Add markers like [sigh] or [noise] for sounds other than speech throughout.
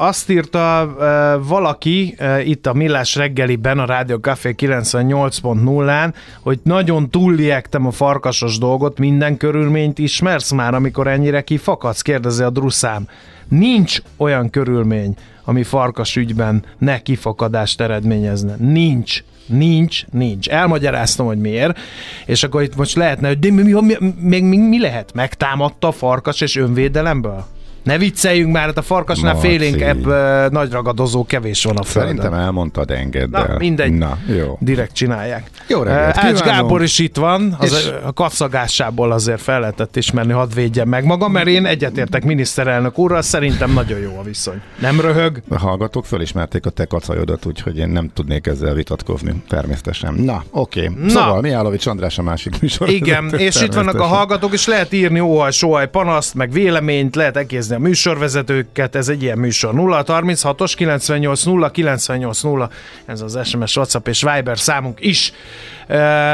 azt írta uh, valaki uh, itt a Millás reggeliben, a Rádió Café 98.0-án, hogy nagyon túlliektem a farkasos dolgot, minden körülményt ismersz már, amikor ennyire kifakadsz, kérdezi a druszám. Nincs olyan körülmény, ami farkas ügyben ne kifakadást eredményezne. Nincs. Nincs, nincs. Elmagyaráztam, hogy miért, és akkor itt most lehetne, hogy de mi, mi, mi, mi, mi lehet? Megtámadta a farkas és önvédelemből? Ne vicceljünk már, hát a farkasnál no, félénk ebb uh, nagy ragadozó kevés van a földön. Szerintem elmondtad, engedd Na, mindegy. Na, jó. Direkt csinálják. Jó reggelt uh, Ács Gábor is itt van, az és... a katszagásából azért fel lehetett ismerni, hadd védjem meg magam, mert én egyetértek miniszterelnök úrral, szerintem nagyon jó a viszony. Nem röhög? A hallgatók fölismerték a te kacajodat, úgyhogy én nem tudnék ezzel vitatkozni, természetesen. Na, oké. Okay. Na. Szóval Miálovics András a másik műsor. Igen, és itt vannak a hallgatók, és lehet írni óhaj, sohaj, panaszt, meg véleményt, lehet egész megnézni a műsorvezetőket, ez egy ilyen műsor. 0 36-os 98 0 98 0, ez az SMS, WhatsApp és Viber számunk is.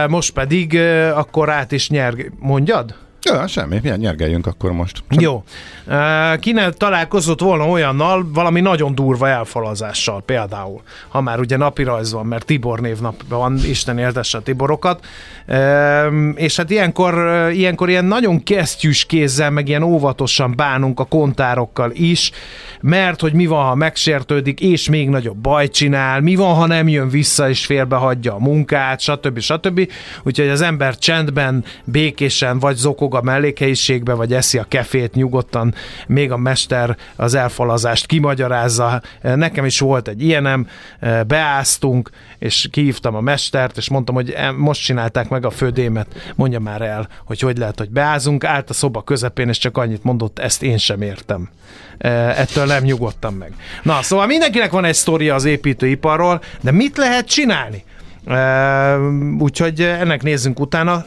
Most pedig akkor át is nyer. Mondjad? Ja, semmi, milyen nyergeljünk akkor most. Csak... Jó. Kinek találkozott volna olyannal, valami nagyon durva elfalazással például, ha már ugye napi rajz van, mert Tibor névnap van, Isten éltesse a Tiborokat, és hát ilyenkor, ilyenkor ilyen nagyon kesztyűs kézzel, meg ilyen óvatosan bánunk a kontárokkal is, mert hogy mi van, ha megsértődik, és még nagyobb baj csinál, mi van, ha nem jön vissza és félbehagyja a munkát, stb. stb. Úgyhogy az ember csendben, békésen vagy zokog a mellékhelyiségbe, vagy eszi a kefét nyugodtan, még a mester az elfalazást kimagyarázza. Nekem is volt egy ilyenem, beáztunk, és kihívtam a mestert, és mondtam, hogy most csinálták meg a födémet, mondja már el, hogy hogy lehet, hogy beázunk, állt a szoba közepén, és csak annyit mondott, ezt én sem értem. Ettől nem nyugodtam meg. Na, szóval mindenkinek van egy sztoria az építőiparról, de mit lehet csinálni? Úgyhogy ennek nézzünk utána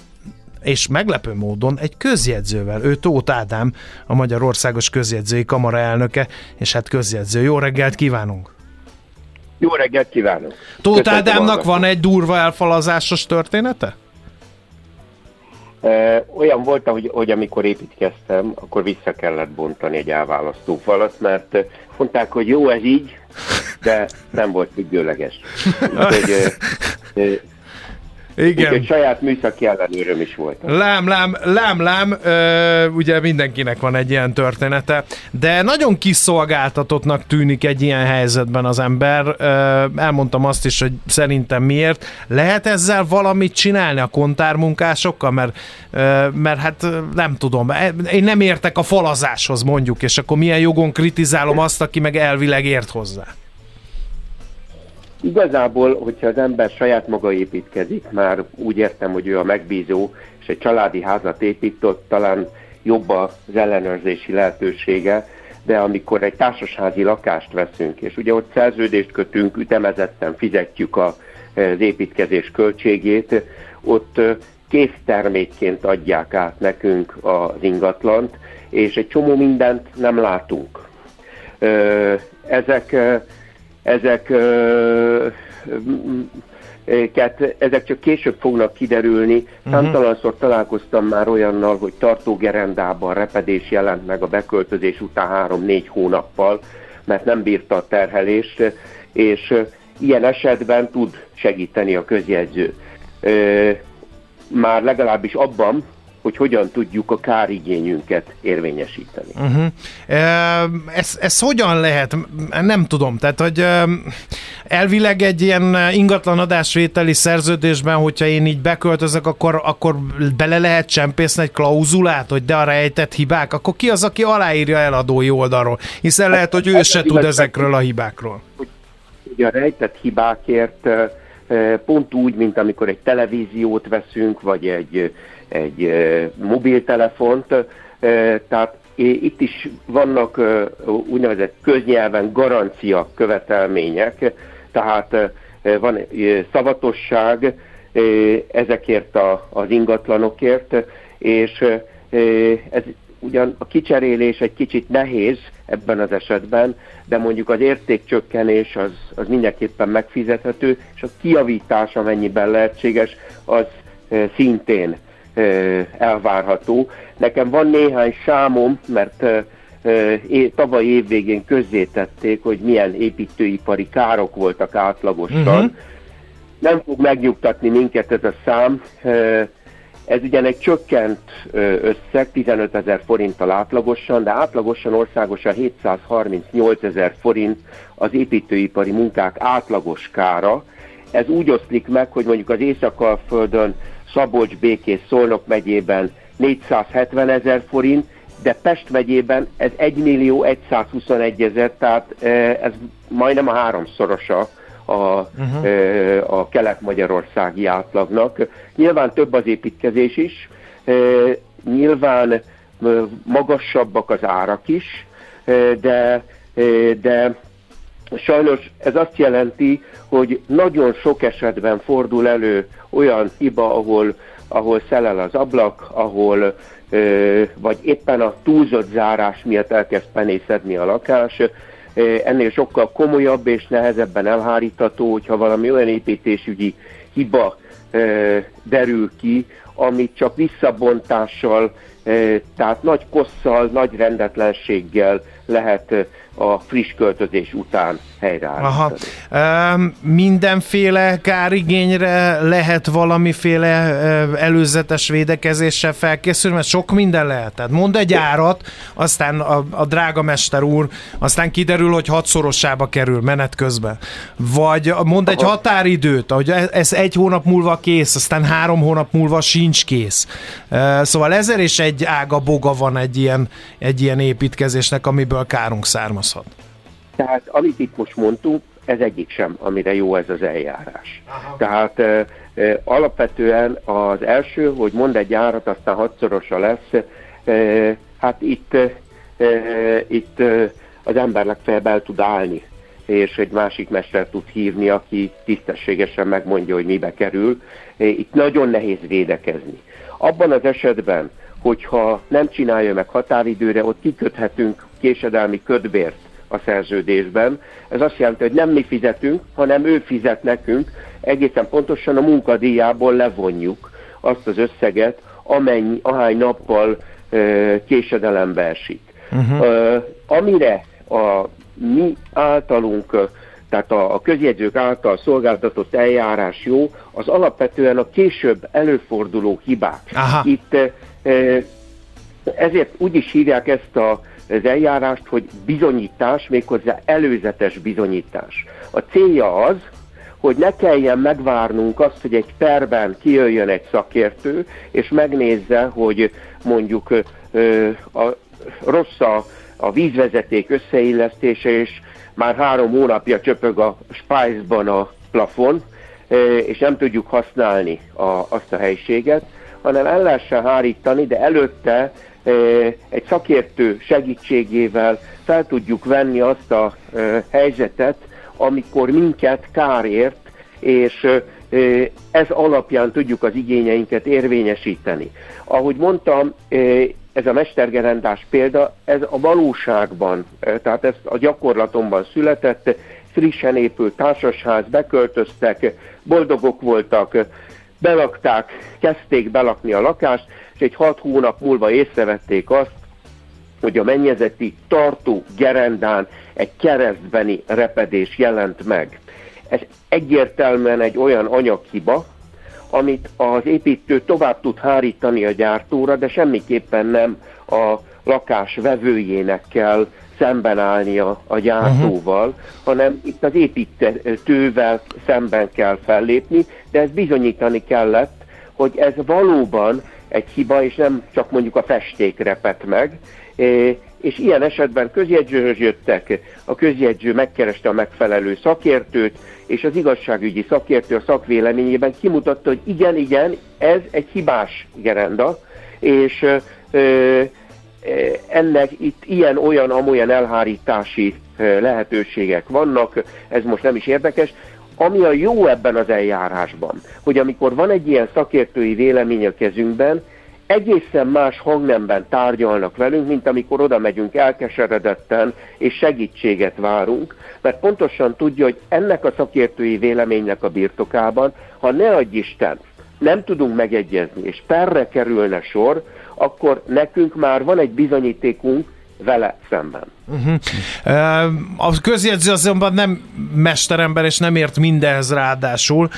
és meglepő módon egy közjegyzővel. Ő Tóth Ádám, a Magyarországos Közjegyzői Kamara elnöke, és hát közjegyző. Jó reggelt kívánunk! Jó reggelt kívánok! Tóth Ádámnak van egy durva elfalazásos története? olyan volt, hogy, hogy amikor építkeztem, akkor vissza kellett bontani egy elválasztó falat, mert mondták, hogy jó ez így, de nem volt függőleges. [laughs] Úgyhogy igen. Úgyhogy saját műszaki ellenőröm is volt. Lám, lám, lám, lám, ö, ugye mindenkinek van egy ilyen története, de nagyon kiszolgáltatottnak tűnik egy ilyen helyzetben az ember. Ö, elmondtam azt is, hogy szerintem miért. Lehet ezzel valamit csinálni a kontármunkásokkal, mert, ö, mert hát nem tudom, én nem értek a falazáshoz mondjuk, és akkor milyen jogon kritizálom azt, aki meg elvileg ért hozzá. Igazából, hogyha az ember saját maga építkezik, már úgy értem, hogy ő a megbízó, és egy családi házat épított, talán jobb az ellenőrzési lehetősége, de amikor egy társasházi lakást veszünk, és ugye ott szerződést kötünk, ütemezetten fizetjük a, az építkezés költségét, ott késztermékként adják át nekünk az ingatlant, és egy csomó mindent nem látunk. Ezek ezek ezek csak később fognak kiderülni. Uh-huh. Számtalanszor találkoztam már olyannal, hogy tartógerendában repedés jelent meg a beköltözés után három-négy hónappal, mert nem bírta a terhelést, és ilyen esetben tud segíteni a közjegyző. Már legalábbis abban, hogy hogyan tudjuk a kárigényünket érvényesíteni. Uh-huh. Ez, ez hogyan lehet? Nem tudom. Tehát, hogy elvileg egy ilyen ingatlan adásvételi szerződésben, hogyha én így beköltözök, akkor, akkor bele lehet csempészni egy klauzulát, hogy de a rejtett hibák, akkor ki az, aki aláírja eladói oldalról? Hiszen hát lehet, hogy ő se tud ezekről a hibákról. Hogy a rejtett hibákért pont úgy, mint amikor egy televíziót veszünk, vagy egy, egy mobiltelefont, tehát itt is vannak úgynevezett köznyelven garancia követelmények, tehát van szavatosság ezekért a, az ingatlanokért, és ez ugyan a kicserélés egy kicsit nehéz ebben az esetben, de mondjuk az értékcsökkenés az, az mindenképpen megfizethető, és a kiavítás, amennyiben lehetséges, az szintén elvárható. Nekem van néhány számom, mert tavaly évvégén közzétették, hogy milyen építőipari károk voltak átlagosan. Uh-huh. Nem fog megnyugtatni minket ez a szám. Ez ugyan egy csökkent összeg, 15 ezer forinttal átlagosan, de átlagosan országosan 738 ezer forint az építőipari munkák átlagos kára. Ez úgy oszlik meg, hogy mondjuk az Észak-Alföldön, Szabolcs, Békés, Szolnok megyében 470 ezer forint, de Pest megyében ez 1 millió 121 ezer, tehát ez majdnem a háromszorosa a, uh-huh. a kelet-magyarországi átlagnak. Nyilván több az építkezés is, nyilván magasabbak az árak is, de, de sajnos ez azt jelenti, hogy nagyon sok esetben fordul elő olyan hiba, ahol, ahol szelel az ablak, ahol vagy éppen a túlzott zárás miatt elkezd penészedni a lakás, ennél sokkal komolyabb és nehezebben elhárítható, hogyha valami olyan építésügyi hiba derül ki, amit csak visszabontással, tehát nagy kosszal, nagy rendetlenséggel lehet a friss költözés után helyreállítani. Aha. Mindenféle kárigényre lehet valamiféle előzetes védekezéssel felkészülni, mert sok minden lehet. Tehát mond egy árat, aztán a, a drága mester úr, aztán kiderül, hogy hatszorosába kerül menet közben. Vagy mond egy határidőt, hogy ez egy hónap múlva kész, aztán három hónap múlva sincs kész. Szóval ezer és egy ága boga van egy ilyen, egy ilyen építkezésnek, amiből kárunk származhat. Tehát amit itt most mondtunk, ez egyik sem, amire jó ez az eljárás. Aha. Tehát e, e, alapvetően az első, hogy mond egy árat, aztán hatszorosa lesz, e, hát itt, e, itt e, az ember legfeljebb el tud állni, és egy másik mester tud hívni, aki tisztességesen megmondja, hogy mibe kerül. E, itt nagyon nehéz védekezni. Abban az esetben, hogyha nem csinálja meg határidőre, ott kiköthetünk késedelmi ködbért a szerződésben. Ez azt jelenti, hogy nem mi fizetünk, hanem ő fizet nekünk, egészen pontosan a munkadíjából levonjuk azt az összeget, amennyi, ahány nappal uh, késedelembe esik. Uh-huh. Uh, amire a mi általunk, tehát a, a közjegyzők által szolgáltatott eljárás jó, az alapvetően a később előforduló hibák. Aha. Itt uh, ezért úgy is hívják ezt a az eljárást, hogy bizonyítás, méghozzá előzetes bizonyítás. A célja az, hogy ne kelljen megvárnunk azt, hogy egy perben kijöjjön egy szakértő, és megnézze, hogy mondjuk a, rossz a, a vízvezeték összeillesztése, és már három hónapja csöpög a Spice-ban a plafon, és nem tudjuk használni a, azt a helységet, hanem el lehessen hárítani, de előtte egy szakértő segítségével fel tudjuk venni azt a helyzetet, amikor minket kár ért, és ez alapján tudjuk az igényeinket érvényesíteni. Ahogy mondtam, ez a mestergerendás példa, ez a valóságban, tehát ez a gyakorlatomban született, frissen épült társasház, beköltöztek, boldogok voltak, belakták, kezdték belakni a lakást, és egy hat hónap múlva észrevették azt, hogy a mennyezeti tartó gerendán egy keresztbeni repedés jelent meg. Ez egyértelműen egy olyan anyaghiba, amit az építő tovább tud hárítani a gyártóra, de semmiképpen nem a lakás vevőjének kell szemben állnia a gyártóval, uh-huh. hanem itt az építővel szemben kell fellépni, de ezt bizonyítani kellett, hogy ez valóban egy hiba, és nem csak mondjuk a festék repett meg, és ilyen esetben közjegyzőhöz jöttek, a közjegyző megkereste a megfelelő szakértőt, és az igazságügyi szakértő a szakvéleményében kimutatta, hogy igen, igen, ez egy hibás gerenda, és ennek itt ilyen-olyan, amolyan elhárítási lehetőségek vannak, ez most nem is érdekes. Ami a jó ebben az eljárásban, hogy amikor van egy ilyen szakértői vélemény a kezünkben, egészen más hangnemben tárgyalnak velünk, mint amikor oda megyünk elkeseredetten, és segítséget várunk, mert pontosan tudja, hogy ennek a szakértői véleménynek a birtokában, ha ne adj Isten, nem tudunk megegyezni, és perre kerülne sor, akkor nekünk már van egy bizonyítékunk vele szemben. Uh-huh. A közjegyző azonban nem mesterember, és nem ért mindenhez ráadásul.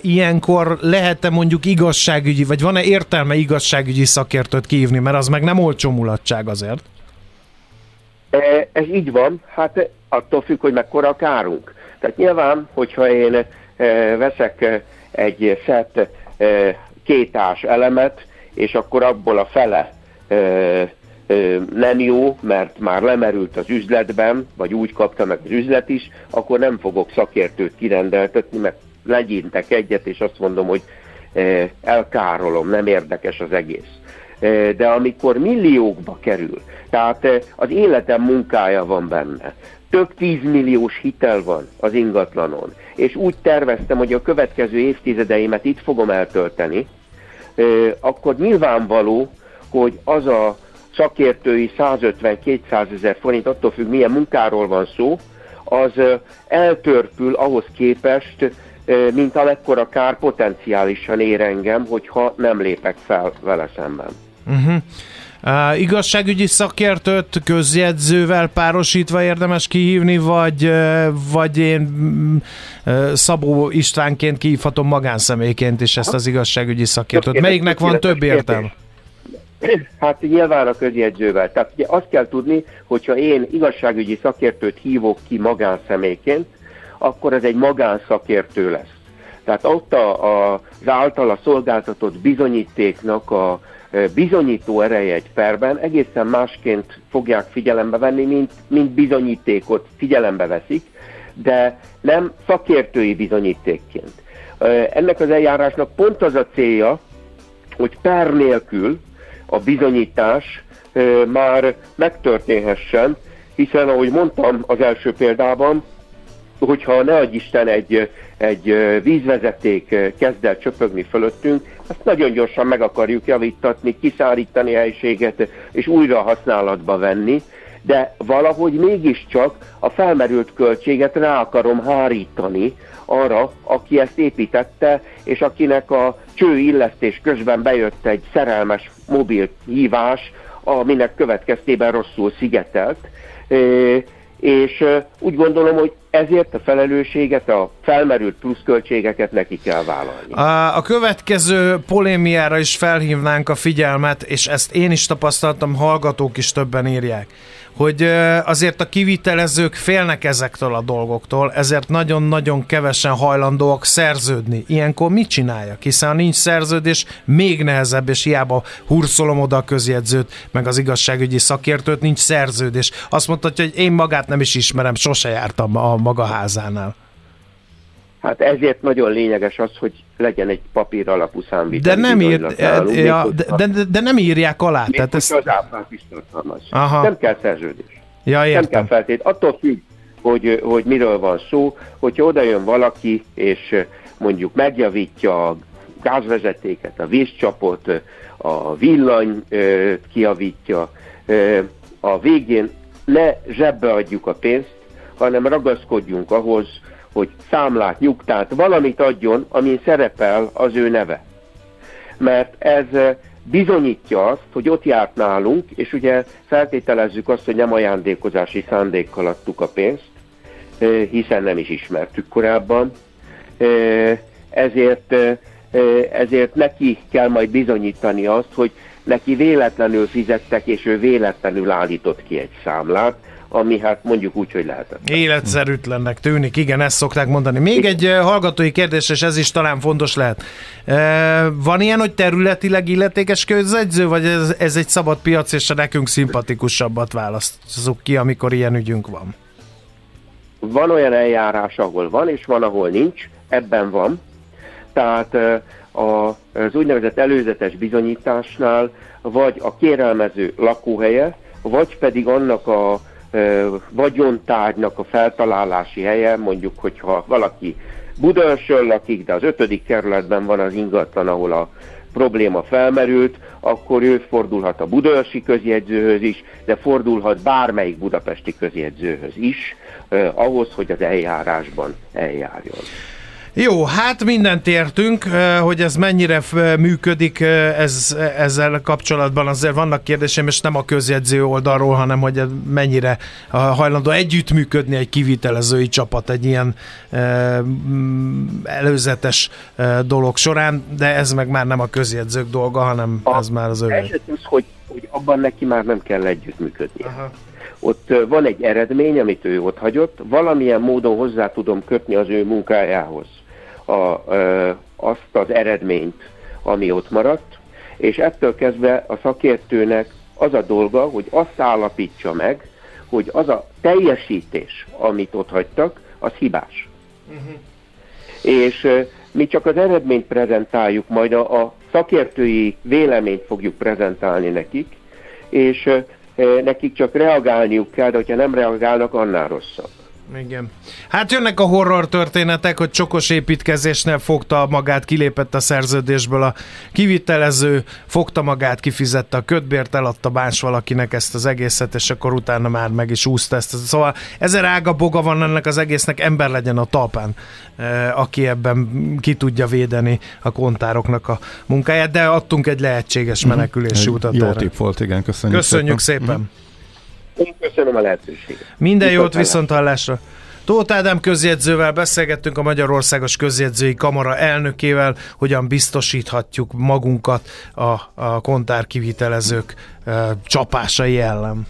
Ilyenkor lehet-e mondjuk igazságügyi, vagy van-e értelme igazságügyi szakértőt kívni, mert az meg nem olcsó mulatság azért? Ez így van, hát attól függ, hogy mekkora a kárunk. Tehát nyilván, hogyha én veszek egy szett kétás elemet, és akkor abból a fele nem jó, mert már lemerült az üzletben, vagy úgy kapta meg az üzlet is, akkor nem fogok szakértőt kirendeltetni, mert legyintek egyet, és azt mondom, hogy elkárolom, nem érdekes az egész. De amikor milliókba kerül, tehát az életem munkája van benne, több tízmilliós hitel van az ingatlanon, és úgy terveztem, hogy a következő évtizedeimet itt fogom eltölteni, akkor nyilvánvaló, hogy az a szakértői 150-200 ezer forint, attól függ milyen munkáról van szó, az eltörpül ahhoz képest, mint amekkora kár potenciálisan ér engem, hogyha nem lépek fel vele szemben. Uh-huh. Uh, igazságügyi szakértőt közjegyzővel párosítva érdemes kihívni, vagy, uh, vagy én uh, Szabó Istvánként kihívhatom magánszemélyként is ezt az igazságügyi szakértőt. Melyiknek van több értelme? Hát nyilván a közjegyzővel. Tehát ugye azt kell tudni, hogyha én igazságügyi szakértőt hívok ki magánszemélyként, akkor ez egy magánszakértő lesz. Tehát ott a, a, az általa szolgáltatott bizonyítéknak a e, bizonyító ereje egy perben egészen másként fogják figyelembe venni, mint, mint bizonyítékot figyelembe veszik, de nem szakértői bizonyítékként. E, ennek az eljárásnak pont az a célja, hogy per nélkül a bizonyítás már megtörténhessen, hiszen ahogy mondtam az első példában, hogyha ne adj Isten egy, egy vízvezeték kezd el csöpögni fölöttünk, ezt nagyon gyorsan meg akarjuk javítatni, kiszárítani helységet, és újra használatba venni, de valahogy mégiscsak a felmerült költséget rá akarom hárítani arra, aki ezt építette, és akinek a cső illesztés közben bejött egy szerelmes mobil hívás, aminek következtében rosszul szigetelt, és úgy gondolom, hogy ezért a felelősséget, a felmerült pluszköltségeket neki kell vállalni. A, következő polémiára is felhívnánk a figyelmet, és ezt én is tapasztaltam, hallgatók is többen írják hogy azért a kivitelezők félnek ezektől a dolgoktól, ezért nagyon-nagyon kevesen hajlandóak szerződni. Ilyenkor mit csináljak? Hiszen ha nincs szerződés, még nehezebb, és hiába hurcolom oda a közjegyzőt, meg az igazságügyi szakértőt, nincs szerződés. Azt mondhatja, hogy én magát nem is ismerem, sose jártam a maga házánál. Hát ezért nagyon lényeges az, hogy legyen egy papír alapú számvitel. De nem, ír, ja, de, de, de nem írják alá. Még tehát ez... az áfát is tartalmaz. Aha. Nem kell szerződés. Ja, értem. Nem kell feltét. Attól függ, hogy, hogy miről van szó, hogyha oda jön valaki, és mondjuk megjavítja a gázvezetéket, a vízcsapot, a villany kiavítja, a végén ne zsebbe adjuk a pénzt, hanem ragaszkodjunk ahhoz, hogy számlát, nyugtát, valamit adjon, amin szerepel az ő neve. Mert ez eh, bizonyítja azt, hogy ott járt nálunk, és ugye feltételezzük azt, hogy nem ajándékozási szándékkal adtuk a pénzt, eh, hiszen nem is ismertük korábban. Eh, ezért, ezért neki kell majd bizonyítani azt, hogy neki véletlenül fizettek, és ő véletlenül állított ki egy számlát, ami hát mondjuk úgy, hogy lehetett. Életszerűtlennek tűnik, igen, ezt szokták mondani. Még egy hallgatói kérdés, és ez is talán fontos lehet. Van ilyen, hogy területileg illetékes közegyző, vagy ez, ez egy szabad piac, és a nekünk szimpatikusabbat választjuk ki, amikor ilyen ügyünk van? Van olyan eljárás, ahol van, és van, ahol nincs. Ebben van. Tehát az úgynevezett előzetes bizonyításnál vagy a kérelmező lakóhelye, vagy pedig annak a vagyontárgynak a feltalálási helye, mondjuk, hogyha valaki Budaörsön lakik, de az ötödik kerületben van az ingatlan, ahol a probléma felmerült, akkor ő fordulhat a budaörsi közjegyzőhöz is, de fordulhat bármelyik budapesti közjegyzőhöz is, eh, ahhoz, hogy az eljárásban eljárjon. Jó, hát mindent értünk, hogy ez mennyire működik ez, ezzel kapcsolatban. Azért vannak kérdéseim, és nem a közjegyző oldalról, hanem hogy mennyire hajlandó együttműködni egy kivitelezői csapat egy ilyen előzetes dolog során, de ez meg már nem a közjegyzők dolga, hanem a ez már az ő. Az, hogy, hogy abban neki már nem kell együttműködni. Aha ott van egy eredmény, amit ő ott hagyott, valamilyen módon hozzá tudom kötni az ő munkájához a, azt az eredményt, ami ott maradt, és ettől kezdve a szakértőnek az a dolga, hogy azt állapítsa meg, hogy az a teljesítés, amit ott hagytak, az hibás. Uh-huh. És mi csak az eredményt prezentáljuk, majd a, a szakértői véleményt fogjuk prezentálni nekik, és nekik csak reagálniuk kell, de hogyha nem reagálnak, annál rosszabb. Igen. Hát jönnek a horror történetek, hogy csokos építkezésnél fogta magát, kilépett a szerződésből a kivitelező, fogta magát, kifizette a kötbért, eladta más valakinek ezt az egészet, és akkor utána már meg is úszta ezt. Szóval ezer ága boga van ennek az egésznek, ember legyen a talpán, eh, aki ebben ki tudja védeni a kontároknak a munkáját, de adtunk egy lehetséges mhm. menekülési utat. Jó tip volt, igen, köszönjük, köszönjük szépen. szépen. Mm. Én köszönöm a lehetőséget. Minden jót viszont hallásra. Tóth Ádám közjegyzővel beszélgettünk a Magyarországos Közjegyzői Kamara elnökével, hogyan biztosíthatjuk magunkat a, a kontár kivitelezők e, csapásai ellen.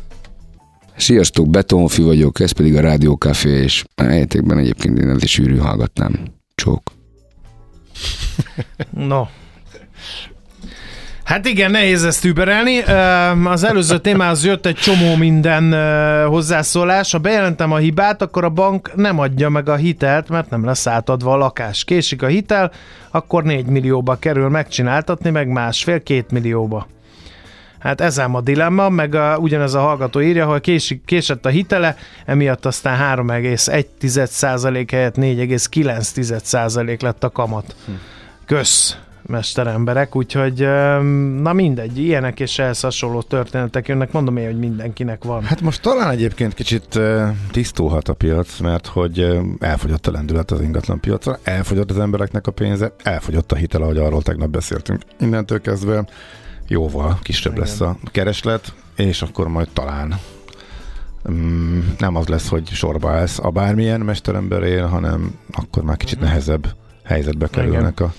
Sziasztok, Betonfű vagyok, ez pedig a Rádió Café, és helyetekben egyébként én is sűrű hallgatnám. Csók. no, Hát igen, nehéz ezt überelni. Az előző témához jött egy csomó minden hozzászólás. Ha bejelentem a hibát, akkor a bank nem adja meg a hitelt, mert nem lesz átadva a lakás. Késik a hitel, akkor 4 millióba kerül megcsináltatni, meg másfél-két millióba. Hát ez ám a dilemma, meg a, ugyanez a hallgató írja, hogy késik, késett a hitele, emiatt aztán 3,1% helyett 4,9% lett a kamat. Hm. Kösz mesteremberek, úgyhogy na mindegy, ilyenek és ehhez hasonló történetek jönnek, mondom én, hogy mindenkinek van. Hát most talán egyébként kicsit tisztulhat a piac, mert hogy elfogyott a lendület az ingatlan piacra, elfogyott az embereknek a pénze, elfogyott a hitel, ahogy arról tegnap beszéltünk. Innentől kezdve jóval kisebb Igen. lesz a kereslet, és akkor majd talán mm, nem az lesz, hogy sorba állsz a bármilyen mesteremberén, hanem akkor már kicsit mhm. nehezebb helyzetbe kerülnek Igen. a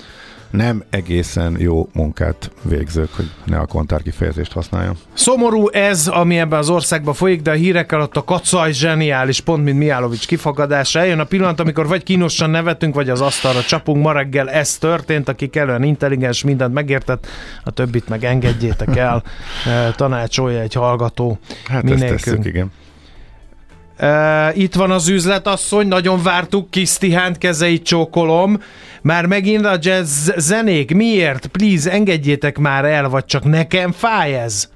nem egészen jó munkát végzők, hogy ne a kontár kifejezést használjon. Szomorú ez, ami ebben az országban folyik, de a hírek alatt a kacaj zseniális, pont mint Miálovics kifagadása. Eljön a pillanat, amikor vagy kínosan nevetünk, vagy az asztalra csapunk. Ma reggel ez történt, aki kellően intelligens, mindent megértett, a többit meg engedjétek el, [laughs] tanácsolja egy hallgató. Hát ezt tesszük, igen. Uh, itt van az üzletasszony, nagyon vártuk, Kisztihánt kezeit csókolom. Már megint a jazz zenék, miért? Please, engedjétek már el, vagy csak nekem fáj ez?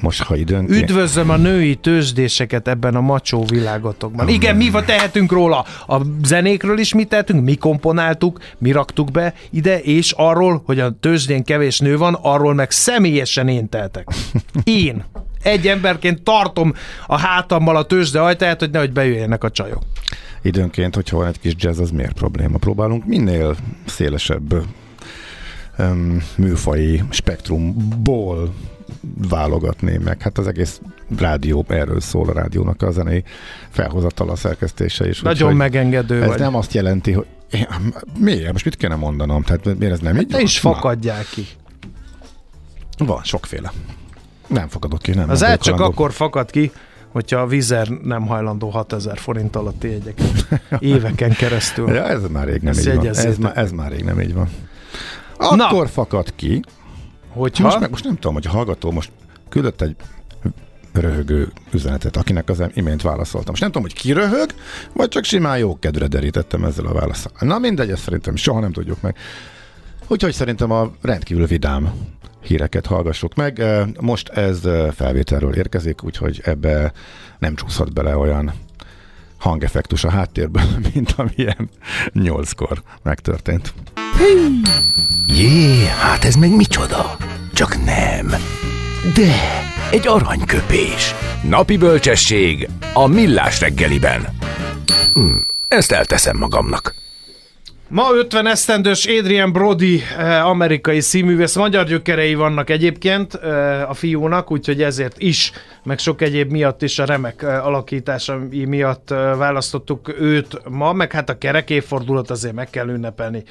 Most, ha időn... Üdvözlöm a női tőzsdéseket ebben a macsó világotokban. Igen, mi tehetünk róla? A zenékről is mit tehetünk? Mi komponáltuk, mi raktuk be ide, és arról, hogy a tőzsdén kevés nő van, arról meg személyesen én tehetek. [laughs] Én egy emberként tartom a hátammal a tőzsde ajtaját, hogy nehogy bejöjjenek a csajok. Időnként, hogyha van egy kis jazz, az miért probléma? Próbálunk minél szélesebb um, műfai spektrumból válogatni, meg hát az egész rádió erről szól a rádiónak a zenei felhozatal a szerkesztése is. Nagyon úgy, megengedő Ez vagy. nem azt jelenti, hogy miért? Most mit kéne mondanom? Tehát miért ez nem hát így Te is fakadják ki. Van sokféle. Nem fakadok ki, nem. Az át csak akkor fakad ki, hogyha a Vizer nem hajlandó 6000 forint alatti jegyeket [laughs] éveken keresztül. Ja, ez már rég nem Ezt így van. Ez, már, ez már rég nem így van. Akkor Na. fakad ki, Hogyha? Most, meg, most nem tudom, hogy a hallgató most küldött egy röhögő üzenetet, akinek az imént válaszoltam. Most nem tudom, hogy ki röhög, vagy csak simán jó kedvre derítettem ezzel a válaszsal. Na mindegy, ezt szerintem soha nem tudjuk meg. Úgyhogy szerintem a rendkívül vidám híreket hallgassuk meg. Most ez felvételről érkezik, úgyhogy ebbe nem csúszhat bele olyan hangeffektus a háttérből, [laughs] mint amilyen nyolckor megtörtént. Jé, hát ez meg micsoda? Csak nem. De, egy aranyköpés. Napi bölcsesség a millás reggeliben. Hm, ezt elteszem magamnak. Ma 50 esztendős Adrian Brody, eh, amerikai színművész, magyar gyökerei vannak egyébként eh, a fiúnak, úgyhogy ezért is, meg sok egyéb miatt is a remek eh, alakítása miatt választottuk őt ma, meg hát a kerek évfordulat azért meg kell ünnepelni.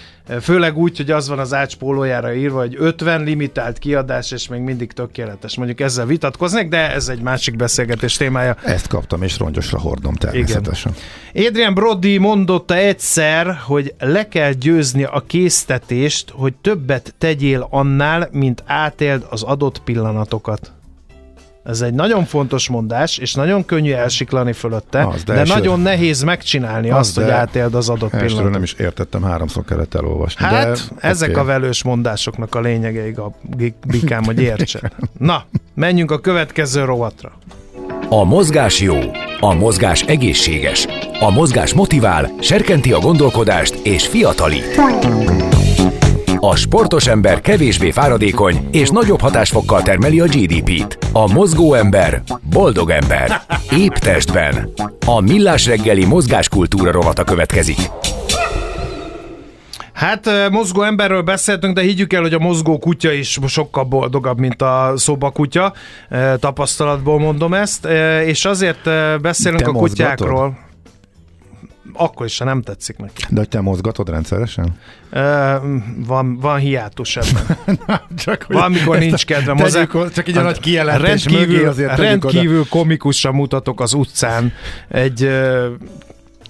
Főleg úgy, hogy az van az ács pólójára írva, hogy 50 limitált kiadás, és még mindig tökéletes. Mondjuk ezzel vitatkoznék, de ez egy másik beszélgetés témája. Ezt kaptam, és rongyosra hordom természetesen. Igen. Adrian Brody mondotta egyszer, hogy le kell győzni a késztetést, hogy többet tegyél annál, mint átéld az adott pillanatokat. Ez egy nagyon fontos mondás, és nagyon könnyű elsiklani fölötte, az, de, de első, nagyon nehéz megcsinálni az, azt, hogy átéld az adott pillanatot. nem is értettem, háromszor kellett elolvasni. Hát, de, ezek okay. a velős mondásoknak a lényegeig a bikám, hogy értse. Na, menjünk a következő rovatra. A mozgás jó, a mozgás egészséges, a mozgás motivál, serkenti a gondolkodást és fiatalít. A sportos ember kevésbé fáradékony és nagyobb hatásfokkal termeli a GDP-t. A mozgó ember boldog ember. Épp testben. A millás reggeli mozgáskultúra rovata következik. Hát mozgó emberről beszéltünk, de higgyük el, hogy a mozgó kutya is sokkal boldogabb, mint a szobakutya. Tapasztalatból mondom ezt. És azért beszélünk Te a kutyákról. Mozgatod? akkor is, ha nem tetszik neki. De hogy te mozgatod rendszeresen? Van, van hiátus ebben. [laughs] csak, van, amikor nincs kedvem. Hozzá, csak így a nagy kijelentés rendkívül, azért rendkívül komikusan mutatok az utcán egy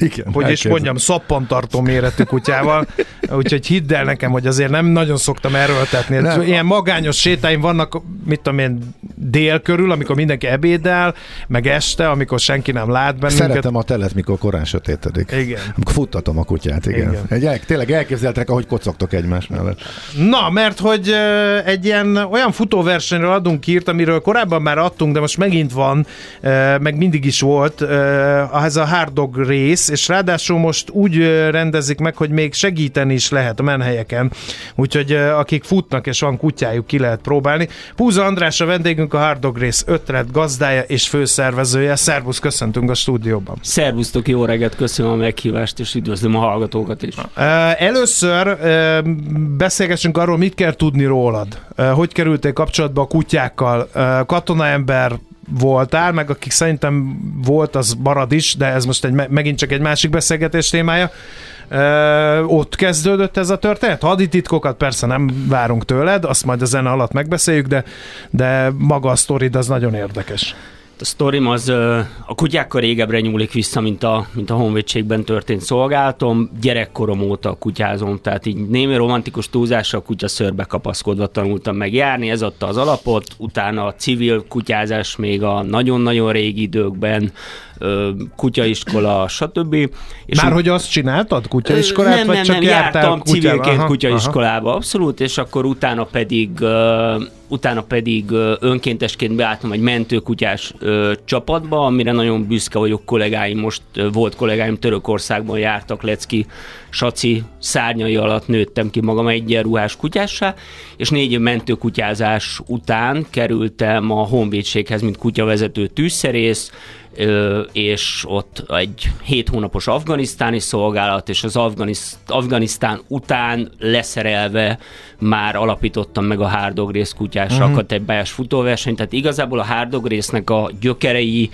igen, hogy is mondjam, szappantartó méretű kutyával, úgyhogy hidd el nekem, hogy azért nem nagyon szoktam erőltetni. Nem. Ilyen magányos sétáim vannak, mit tudom én, dél körül, amikor mindenki ebédel, meg este, amikor senki nem lát bennünket. Szeretem a telet, mikor korán sötétedik. Igen. Amikor futtatom a kutyát, igen. igen. Egy, el, tényleg elképzeltek, ahogy kocogtok egymás mellett. Na, mert hogy egy ilyen olyan futóversenyről adunk írt, amiről korábban már adtunk, de most megint van, meg mindig is volt, ez a Hard Dog rész, és ráadásul most úgy rendezik meg, hogy még segíteni is lehet a menhelyeken, úgyhogy akik futnak és van kutyájuk, ki lehet próbálni. Púza András a vendégünk, a Hard Dog Race ötlet gazdája és főszervezője. Szervusz, köszöntünk a stúdióban. Szervusztok, jó reggelt, köszönöm a meghívást, és üdvözlöm a hallgatókat is. Először beszélgessünk arról, mit kell tudni rólad. Hogy kerültél kapcsolatba a kutyákkal? Katonaember, voltál, meg akik szerintem volt, az marad is, de ez most egy, megint csak egy másik beszélgetés témája. Ö, ott kezdődött ez a történet? Hadititkokat persze nem várunk tőled, azt majd a zene alatt megbeszéljük, de, de maga a sztorid az nagyon érdekes. A sztorim az a kutyákkal régebbre nyúlik vissza, mint a, mint a honvédségben történt szolgálatom. Gyerekkorom óta kutyázom, tehát így némi romantikus túlzással kutya szörbe kapaszkodva tanultam meg járni, ez adta az alapot, utána a civil kutyázás még a nagyon-nagyon régi időkben, kutyaiskola, stb. És Már hogy azt csináltad, kutyaiskolát, nem, vagy nem, csak nem, jártam kutyába? civilként aha, kutyaiskolába, aha. abszolút, és akkor utána pedig utána pedig önkéntesként beálltam egy mentőkutyás csapatba, amire nagyon büszke vagyok kollégáim, most volt kollégáim Törökországban jártak, Lecki, Saci szárnyai alatt nőttem ki magam egyenruhás kutyássá, és négy mentőkutyázás után kerültem a honvédséghez, mint kutyavezető tűzszerész, és ott egy hét hónapos afganisztáni szolgálat, és az Afganiszt, Afganisztán után leszerelve már alapítottam meg a Hárdog részkutyás uh-huh. akadémiás futóversenyt, tehát igazából a Hárdog résznek a gyökerei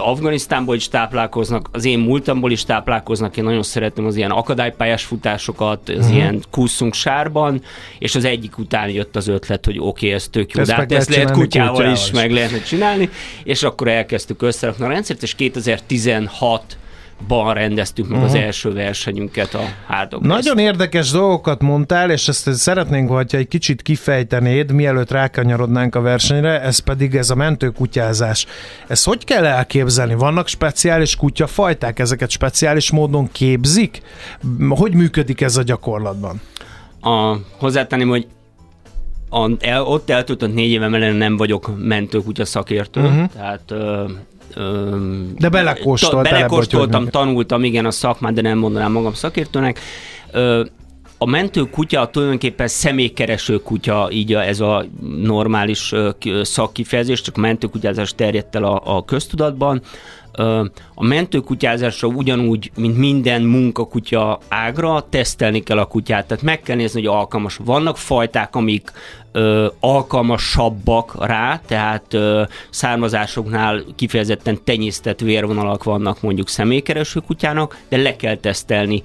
Afganisztánból is táplálkoznak, az én múltamból is táplálkoznak, én nagyon szeretem az ilyen akadálypályás futásokat, az uh-huh. ilyen kusszunk sárban, és az egyik után jött az ötlet, hogy oké, okay, ez tök jó, ezt de hát ezt lehet kutyával, kutyával is meg lehetne csinálni, és akkor elkezdtük összerakni a rendszert, és 2016 ban rendeztük meg uh-huh. az első versenyünket a Hardog Nagyon érdekes dolgokat mondtál, és ezt szeretnénk, hogyha egy kicsit kifejtenéd, mielőtt rákanyarodnánk a versenyre, ez pedig ez a mentőkutyázás. Ez hogy kell elképzelni? Vannak speciális kutyafajták, ezeket speciális módon képzik? Hogy működik ez a gyakorlatban? A, hozzátenném, hogy a, el, ott eltöltött négy évem ellen nem vagyok mentőkutya szakértő, uh-huh. tehát de belekóstoltam. Ta, belekóstoltam, tanultam, igen, a szakmát, de nem mondanám magam szakértőnek. A mentő kutya tulajdonképpen személykereső kutya, így a, ez a normális szakkifejezés, csak mentőkutyázás terjedt el a, a köztudatban. A mentőkutyázásra ugyanúgy, mint minden munkakutya ágra, tesztelni kell a kutyát. Tehát meg kell nézni, hogy alkalmas. Vannak fajták, amik ö, alkalmasabbak rá, tehát ö, származásoknál kifejezetten tenyésztett vérvonalak vannak mondjuk személykereső kutyának, de le kell tesztelni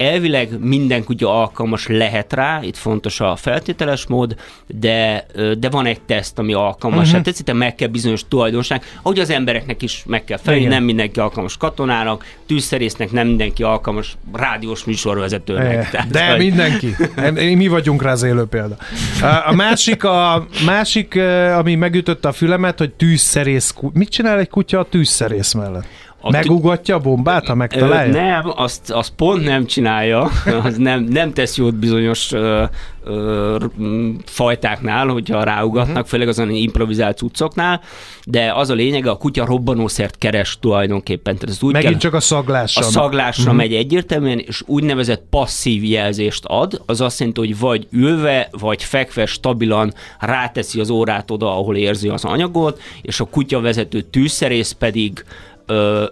elvileg minden kutya alkalmas lehet rá, itt fontos a feltételes mód, de, de van egy teszt, ami alkalmas. Uh-huh. Hát ez meg kell bizonyos tulajdonság, ahogy az embereknek is meg kell felni, nem mindenki alkalmas katonának, tűzszerésznek, nem mindenki alkalmas rádiós műsorvezetőnek. Tehát, de vagy... mindenki. Mi vagyunk rá az élő példa. A másik, a másik, ami megütötte a fülemet, hogy tűzszerész. Mit csinál egy kutya a tűzszerész mellett? A Megugatja a bombát, ha megtalálja? Ö, nem, azt, azt pont nem csinálja, [laughs] az nem, nem tesz jót bizonyos ö, ö, fajtáknál, hogyha ráugatnak, uh-huh. főleg azon improvizált cuccoknál, de az a lényeg, a kutya robbanószert keres tulajdonképpen. Tehát ez úgy Megint kell, csak a szaglásra. A szaglásra uh-huh. megy egyértelműen, és úgynevezett passzív jelzést ad, az azt jelenti, hogy vagy ülve, vagy fekve stabilan ráteszi az órát oda, ahol érzi az anyagot, és a kutya vezető tűzszerész pedig ö,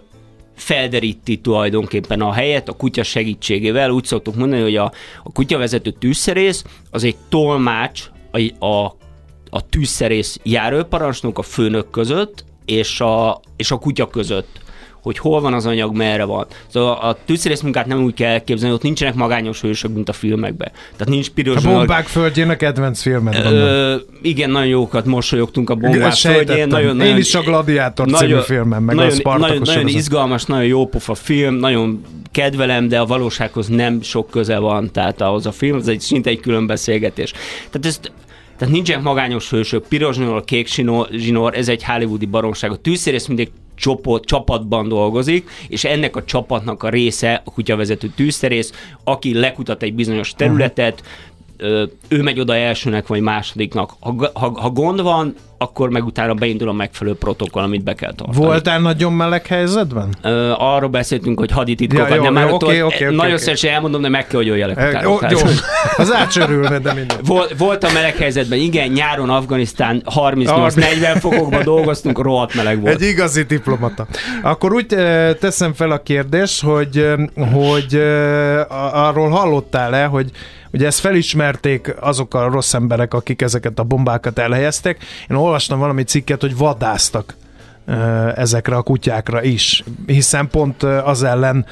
felderíti tulajdonképpen a helyet a kutya segítségével. Úgy szoktuk mondani, hogy a, a kutyavezető tűzszerész az egy tolmács a, a, a tűzszerész járőparancsnok a főnök között és a, és a kutya között hogy hol van az anyag, merre van. Szóval a tűzszerész munkát nem úgy kell elképzelni, ott nincsenek magányos hősök, mint a filmekben. Tehát nincs piros. A bombák földjén a kedvenc filmet Ö, igen, nagyon jókat mosolyogtunk a bombák földjén. Nagyon, nagyon, Én is a Gladiátor nagyon, című filmem, meg nagyon, a nagyon, nagyon izgalmas, nagyon jó pofa film, nagyon kedvelem, de a valósághoz nem sok köze van, tehát ahhoz a film, ez egy szinte egy külön beszélgetés. Tehát ezt tehát nincsenek magányos hősök, piros zsinór, kék zsinór, ez egy hollywoodi baromság. A tűzszerész mindig csoport, csapatban dolgozik, és ennek a csapatnak a része a kutyavezető tűzszerész, aki lekutat egy bizonyos területet, ő megy oda elsőnek vagy másodiknak. Ha, ha, ha gond van, akkor meg utána beindul a megfelelő protokoll, amit be kell tartani. Voltál nagyon meleg helyzetben? Ö, arról beszéltünk, hogy hadititkokat ja, jó, nem jó, okay, okay, okay, Nagyon okay. szívesen elmondom, de meg kell, hogy jöjjelek utána. Jó, jó. Az átsörülne, de minden. Vol, voltam meleg helyzetben, igen, nyáron Afganisztán 38-40 fokokban dolgoztunk, rohadt meleg volt. Egy igazi diplomata. Akkor úgy teszem fel a kérdést, hogy, hogy arról hallottál-e, hogy Ugye ezt felismerték azok a rossz emberek, akik ezeket a bombákat elhelyezték. Én olvastam valami cikket, hogy vadáztak ezekre a kutyákra is, hiszen pont az ellen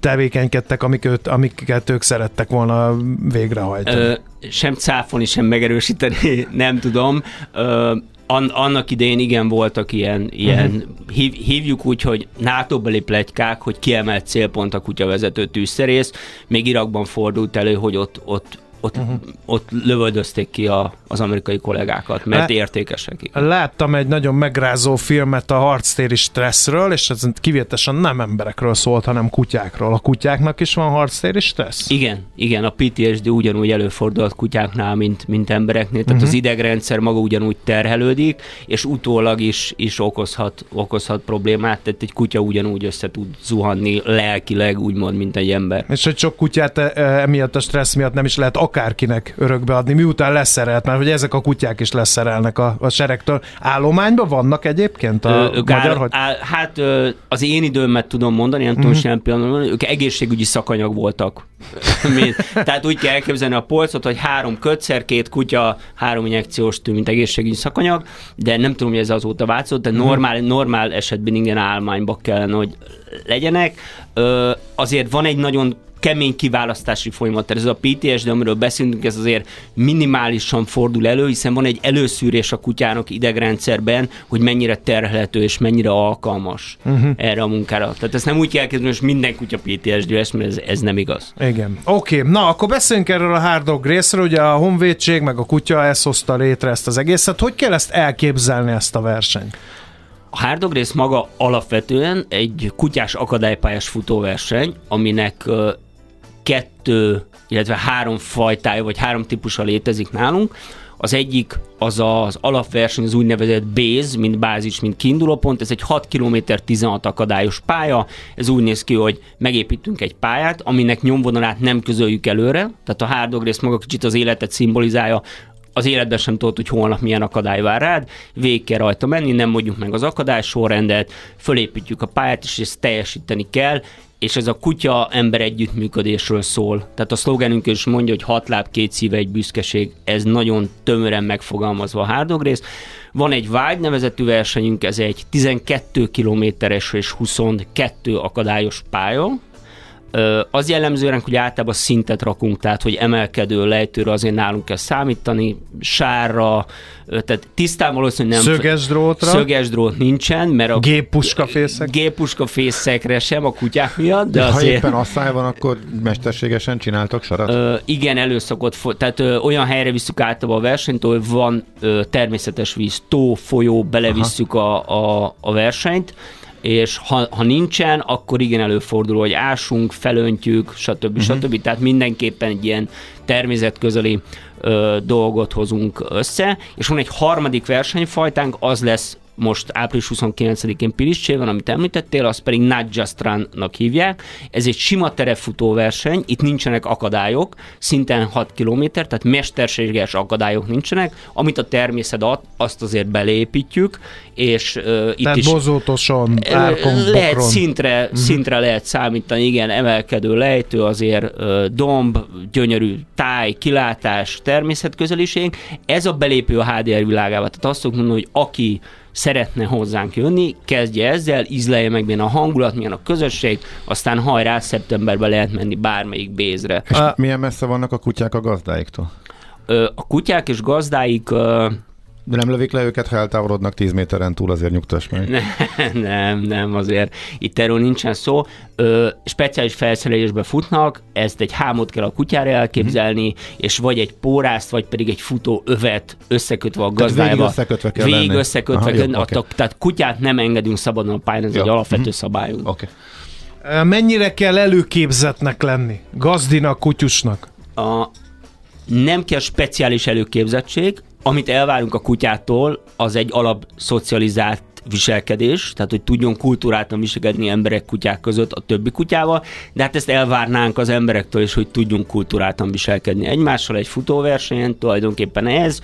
tevékenykedtek, amiket, amiket ők szerettek volna végrehajtani. Ö, sem cáfolni, sem megerősíteni, [laughs] nem tudom. Ö, an, annak idején igen voltak ilyen, ilyen uh-huh. hív, hívjuk úgy, hogy NATO-beli plegykák, hogy kiemelt célpont a kutyavezető tűzszerész. Még Irakban fordult elő, hogy ott, ott ott, uh-huh. ott lövöldözték ki a, az amerikai kollégákat, mert Lá- értékesek. Láttam egy nagyon megrázó filmet a harctéri stresszről, és ez kivétesen nem emberekről szólt, hanem kutyákról. A kutyáknak is van harctéri stressz? Igen, igen, a PTSD ugyanúgy előfordult kutyáknál, mint, mint embereknél, tehát uh-huh. az idegrendszer maga ugyanúgy terhelődik, és utólag is, is okozhat, okozhat problémát, tehát egy kutya ugyanúgy össze tud zuhanni lelkileg, úgymond, mint egy ember. És hogy sok kutyát e, emiatt a stressz miatt nem is lehet akárkinek örökbeadni, miután leszerelt, mert hogy ezek a kutyák is leszerelnek a, a seregtől. Állományban vannak egyébként a ö, gár, magyar? Hogy... Á, hát ö, az én időmet tudom mondani, nem tudom mm-hmm. pillanatban, ők egészségügyi szakanyag voltak. [laughs] Tehát úgy kell elképzelni a polcot, hogy három kötszer, két kutya, három injekciós tű, mint egészségügyi szakanyag, de nem tudom, hogy ez azóta változott, de mhm. normál, normál esetben igen állományba kellene, hogy legyenek. Ö, azért van egy nagyon kemény kiválasztási folyamat. Ez a PTSD, amiről beszélünk, ez azért minimálisan fordul elő, hiszen van egy előszűrés a kutyának idegrendszerben, hogy mennyire terhelhető és mennyire alkalmas uh-huh. erre a munkára. Tehát ezt nem úgy kell kezdeni, hogy minden kutya PTSD, mert ez, ez nem igaz. Igen. Oké, okay. na akkor beszéljünk erről a hard dog részről, ugye a honvédség meg a kutya ezt hozta létre ezt az egészet. Hogy kell ezt elképzelni ezt a versenyt? A Hard rész maga alapvetően egy kutyás akadálypályás futóverseny, aminek kettő, illetve három fajtája, vagy három típusa létezik nálunk. Az egyik az az alapverseny, az úgynevezett base, mint bázis, mint kiindulópont. Ez egy 6 km 16 akadályos pálya. Ez úgy néz ki, hogy megépítünk egy pályát, aminek nyomvonalát nem közöljük előre. Tehát a hard rész maga kicsit az életet szimbolizálja, az életben sem tudod, hogy holnap milyen akadály vár rád, végig kell rajta menni, nem mondjuk meg az akadály sorrendet, fölépítjük a pályát, és ezt teljesíteni kell, és ez a kutya ember együttműködésről szól. Tehát a szlogenünk is mondja, hogy hat láb, két szíve, egy büszkeség, ez nagyon tömören megfogalmazva a hárdogrész. Van egy vágy nevezetű versenyünk, ez egy 12 kilométeres és 22 akadályos pálya, az jellemző ránk, hogy általában szintet rakunk, tehát hogy emelkedő lejtőre azért nálunk kell számítani, sárra, tehát tisztán valószínűleg nem... Szöges drótra? Szöges drót nincsen, mert a... Géppuska fészek? Géppuska fészekre sem a kutyák miatt, de, de azért... Ha éppen asszály van, akkor mesterségesen csináltak sarat? Ö, igen, előszokott, tehát ö, olyan helyre visszük általában a versenyt, ahol van ö, természetes víz, tó, folyó, belevisszük a, a, a versenyt, és ha, ha nincsen, akkor igen előfordul, hogy ásunk, felöntjük, stb. Uh-huh. stb. Tehát mindenképpen egy ilyen természetközeli ö, dolgot hozunk össze, és van egy harmadik versenyfajtánk, az lesz most április 29-én Piliscsében, amit említettél, az pedig Run-nak hívják. Ez egy sima terefutó verseny, itt nincsenek akadályok, szinten 6 km, tehát mesterséges akadályok nincsenek, amit a természet ad, azt azért beleépítjük, és uh, itt tehát is... bozótosan, árkon, Lehet bokron. szintre, uh-huh. szintre lehet számítani, igen, emelkedő lejtő, azért uh, domb, gyönyörű táj, kilátás, természetközeliség. Ez a belépő a HDR világába. Tehát azt mondani, hogy aki szeretne hozzánk jönni, kezdje ezzel, ízlelje meg milyen a hangulat, milyen a közösség, aztán hajrá, szeptemberben lehet menni bármelyik bézre. És a, milyen messze vannak a kutyák a gazdáiktól? A kutyák és gazdáik de nem lövik le őket, ha eltávolodnak 10 méteren túl, azért nyugtass meg. Nem, nem, nem, azért itt erről nincsen szó. Ö, speciális felszerelésbe futnak, ezt egy hámot kell a kutyára elképzelni, uh-huh. és vagy egy pórászt, vagy pedig egy futó övet összekötve a gazdájával. Végig összekötve kell Végig lenni. összekötve. Aha, jó, okay. Tehát kutyát nem engedünk szabadon a pályán, ez jó. egy alapvető uh-huh. szabályunk. Okay. Mennyire kell előképzetnek lenni? Gazdinak, kutyusnak? A, nem kell speciális előképzettség, amit elvárunk a kutyától, az egy alapszocializált viselkedés, tehát hogy tudjon kultúráltan viselkedni emberek kutyák között a többi kutyával, de hát ezt elvárnánk az emberektől is, hogy tudjunk kultúráltan viselkedni egymással egy futóversenyen, tulajdonképpen ez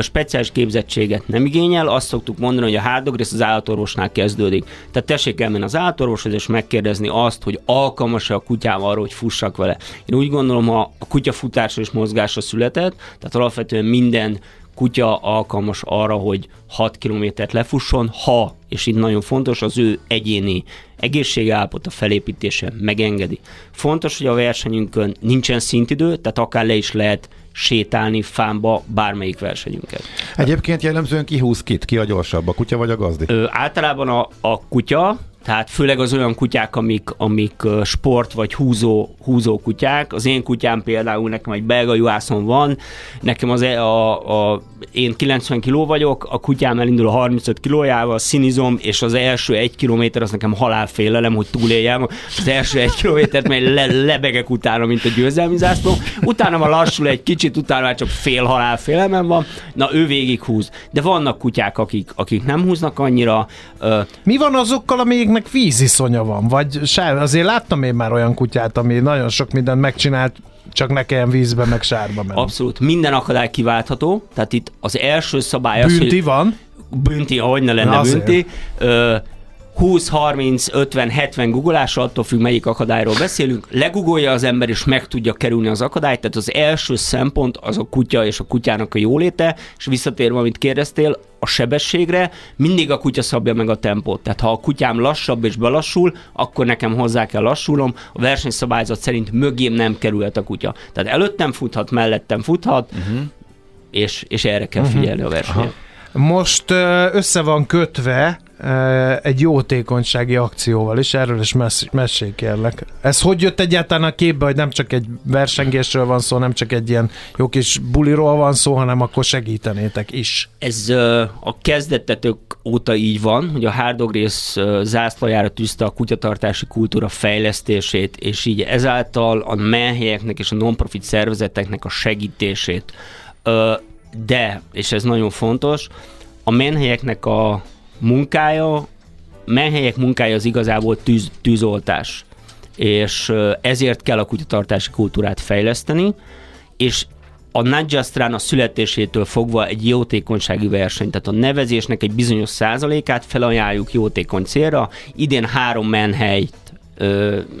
speciális képzettséget nem igényel, azt szoktuk mondani, hogy a hárdogrész az állatorvosnál kezdődik. Tehát tessék elmenni az állatorvoshoz és megkérdezni azt, hogy alkalmas-e a kutyával arra, hogy fussak vele. Én úgy gondolom, ha a kutya futásra és mozgásra született, tehát alapvetően minden kutya alkalmas arra, hogy 6 kilométert lefusson, ha, és itt nagyon fontos, az ő egyéni egészségállapota felépítése megengedi. Fontos, hogy a versenyünkön nincsen szintidő, tehát akár le is lehet sétálni fámba bármelyik versenyünket. Egyébként jellemzően ki húz kit? Ki a gyorsabb, a kutya vagy a gazdi? Ö, általában a, a kutya, tehát főleg az olyan kutyák, amik, amik sport vagy húzó, húzó kutyák. Az én kutyám például nekem egy belga juhászon van, nekem az e, a, a, én 90 kiló vagyok, a kutyám elindul a 35 kilójával, színizom, és az első egy kilométer az nekem halálfélelem, hogy túléljem. Az első egy kilométert mert le, lebegek utána, mint a győzelmi zászló. Utána ma lassul egy kicsit, utána már csak fél halálfélelem van. Na, ő végig húz. De vannak kutyák, akik, akik nem húznak annyira. Mi van azokkal, amíg meg víziszonya van, vagy sár, azért láttam én már olyan kutyát, ami nagyon sok mindent megcsinált, csak ne kelljen vízbe, meg sárba menni. Abszolút, minden akadály kiváltható, tehát itt az első szabály az, Bünti hogy... van? Bünti, ahogy ne lenne Na bünti. Ö, 20, 30, 50, 70 guggolással, attól függ, melyik akadályról beszélünk, legugolja az ember, és meg tudja kerülni az akadályt, tehát az első szempont az a kutya és a kutyának a jóléte, és visszatérve, amit kérdeztél, a sebességre, mindig a kutya szabja meg a tempót. Tehát ha a kutyám lassabb és belassul, akkor nekem hozzá kell lassulnom. A versenyszabályzat szerint mögém nem kerülhet a kutya. Tehát előttem futhat, mellettem futhat, uh-huh. és, és erre kell figyelni uh-huh. a versenyen. Most össze van kötve egy jótékonysági akcióval is, erről is mess- mesélj kérlek. Ez hogy jött egyáltalán a képbe, hogy nem csak egy versengésről van szó, nem csak egy ilyen jó kis buliról van szó, hanem akkor segítenétek is? Ez a kezdetetök óta így van, hogy a Hárdogrész zászlajára tűzte a kutyatartási kultúra fejlesztését, és így ezáltal a menhelyeknek és a non-profit szervezeteknek a segítését. De, és ez nagyon fontos, a menhelyeknek a munkája, menhelyek munkája az igazából tűz, tűzoltás, és ezért kell a kutyatartási kultúrát fejleszteni, és a Nagyjasztrán a születésétől fogva egy jótékonysági verseny, tehát a nevezésnek egy bizonyos százalékát felajánljuk jótékony célra. Idén három menhelyt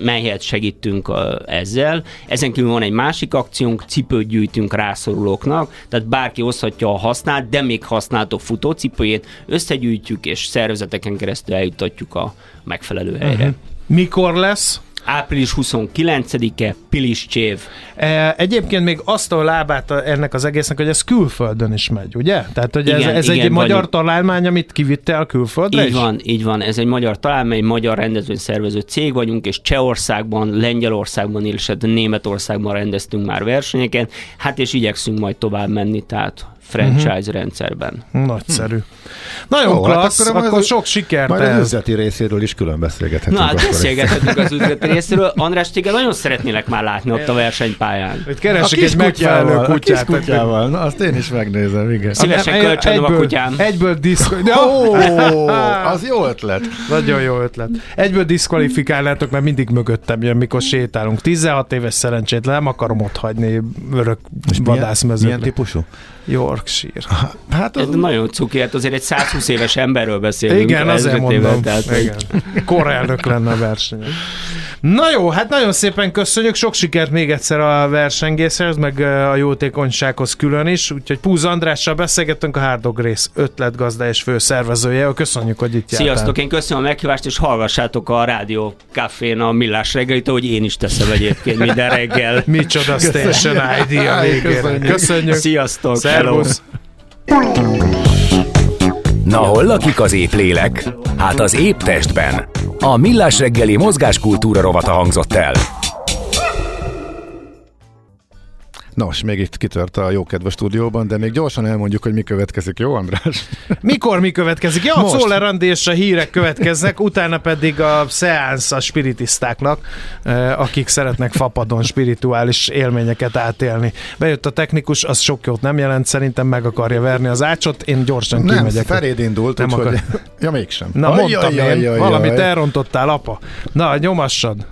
melyet segítünk ezzel. Ezen kívül van egy másik akciónk, cipőt gyűjtünk rászorulóknak, tehát bárki hozhatja a használt, de még használtok futócipőjét, összegyűjtjük és szervezeteken keresztül eljutatjuk a megfelelő helyre. Uh-huh. Mikor lesz? Április 29-e, Piliscsév. E, egyébként még azt a lábát ennek az egésznek, hogy ez külföldön is megy, ugye? Tehát, hogy igen, ez, ez igen, egy magyar vagyunk. találmány, amit kivitte a külföldre Így is? van, így van. Ez egy magyar találmány, egy magyar rendezvényszervező cég vagyunk, és Csehországban, Lengyelországban, illetve Németországban rendeztünk már versenyeket, hát és igyekszünk majd tovább menni, tehát franchise uh-huh. rendszerben. Nagyszerű. Hm. Nagyon Jó, hát klassz, hát akkor, akkor sok sikert Majd az üzleti részéről is külön beszélgethetünk. Na hát beszélgethetünk az üzleti [laughs] részéről. András, téged nagyon szeretnélek már látni ott a versenypályán. Hogy keresik egy megfelelő kutyát. A kutyával. Na, azt én is megnézem, igen. Szívesen kölcsönöm a kutyám. Egyből diszko... [laughs] Ó, [laughs] az jó ötlet. Nagyon jó ötlet. Egyből diszkvalifikálnátok, mert mindig mögöttem jön, mikor sétálunk. 16 éves szerencsét nem akarom ott hagyni örök vadászmezőt. Milyen típusú? Yorkshire. Hát az... Ez nagyon cuki, hát azért egy 120 éves emberről beszélünk. Igen, azért mondom. Tehát, Igen. Korelnök lenne a verseny. Na jó, hát nagyon szépen köszönjük, sok sikert még egyszer a versengéshez, meg a jótékonysághoz külön is, úgyhogy Púz Andrással beszélgettünk a Hardog Rész ötletgazda és főszervezője. Köszönjük, hogy itt Sziasztok, jártál. én köszönöm a meghívást, és hallgassátok a Rádió Cafén a Millás reggelit, ahogy én is teszem egyébként minden reggel. [laughs] Micsoda Station ID a végére. Köszönjük. Sziasztok. Szervusz. Na hol lakik az épp lélek? Hát az épp testben. A Millás reggeli mozgáskultúra rovata hangzott el. Nos, még itt kitört a jókedves stúdióban, de még gyorsan elmondjuk, hogy mi következik, jó András? Mikor mi következik? Ja, Most. a Szoller és a hírek következnek, utána pedig a szeánsz a spiritistáknak, eh, akik szeretnek fapadon spirituális élményeket átélni. Bejött a technikus, az sok jót nem jelent, szerintem meg akarja verni az ácsot, én gyorsan nem, kimegyek. feléd indult, nem. Akar... Ja, mégsem. Na, mondtam ajaj, én, valamit elrontottál, apa. Na, nyomassad.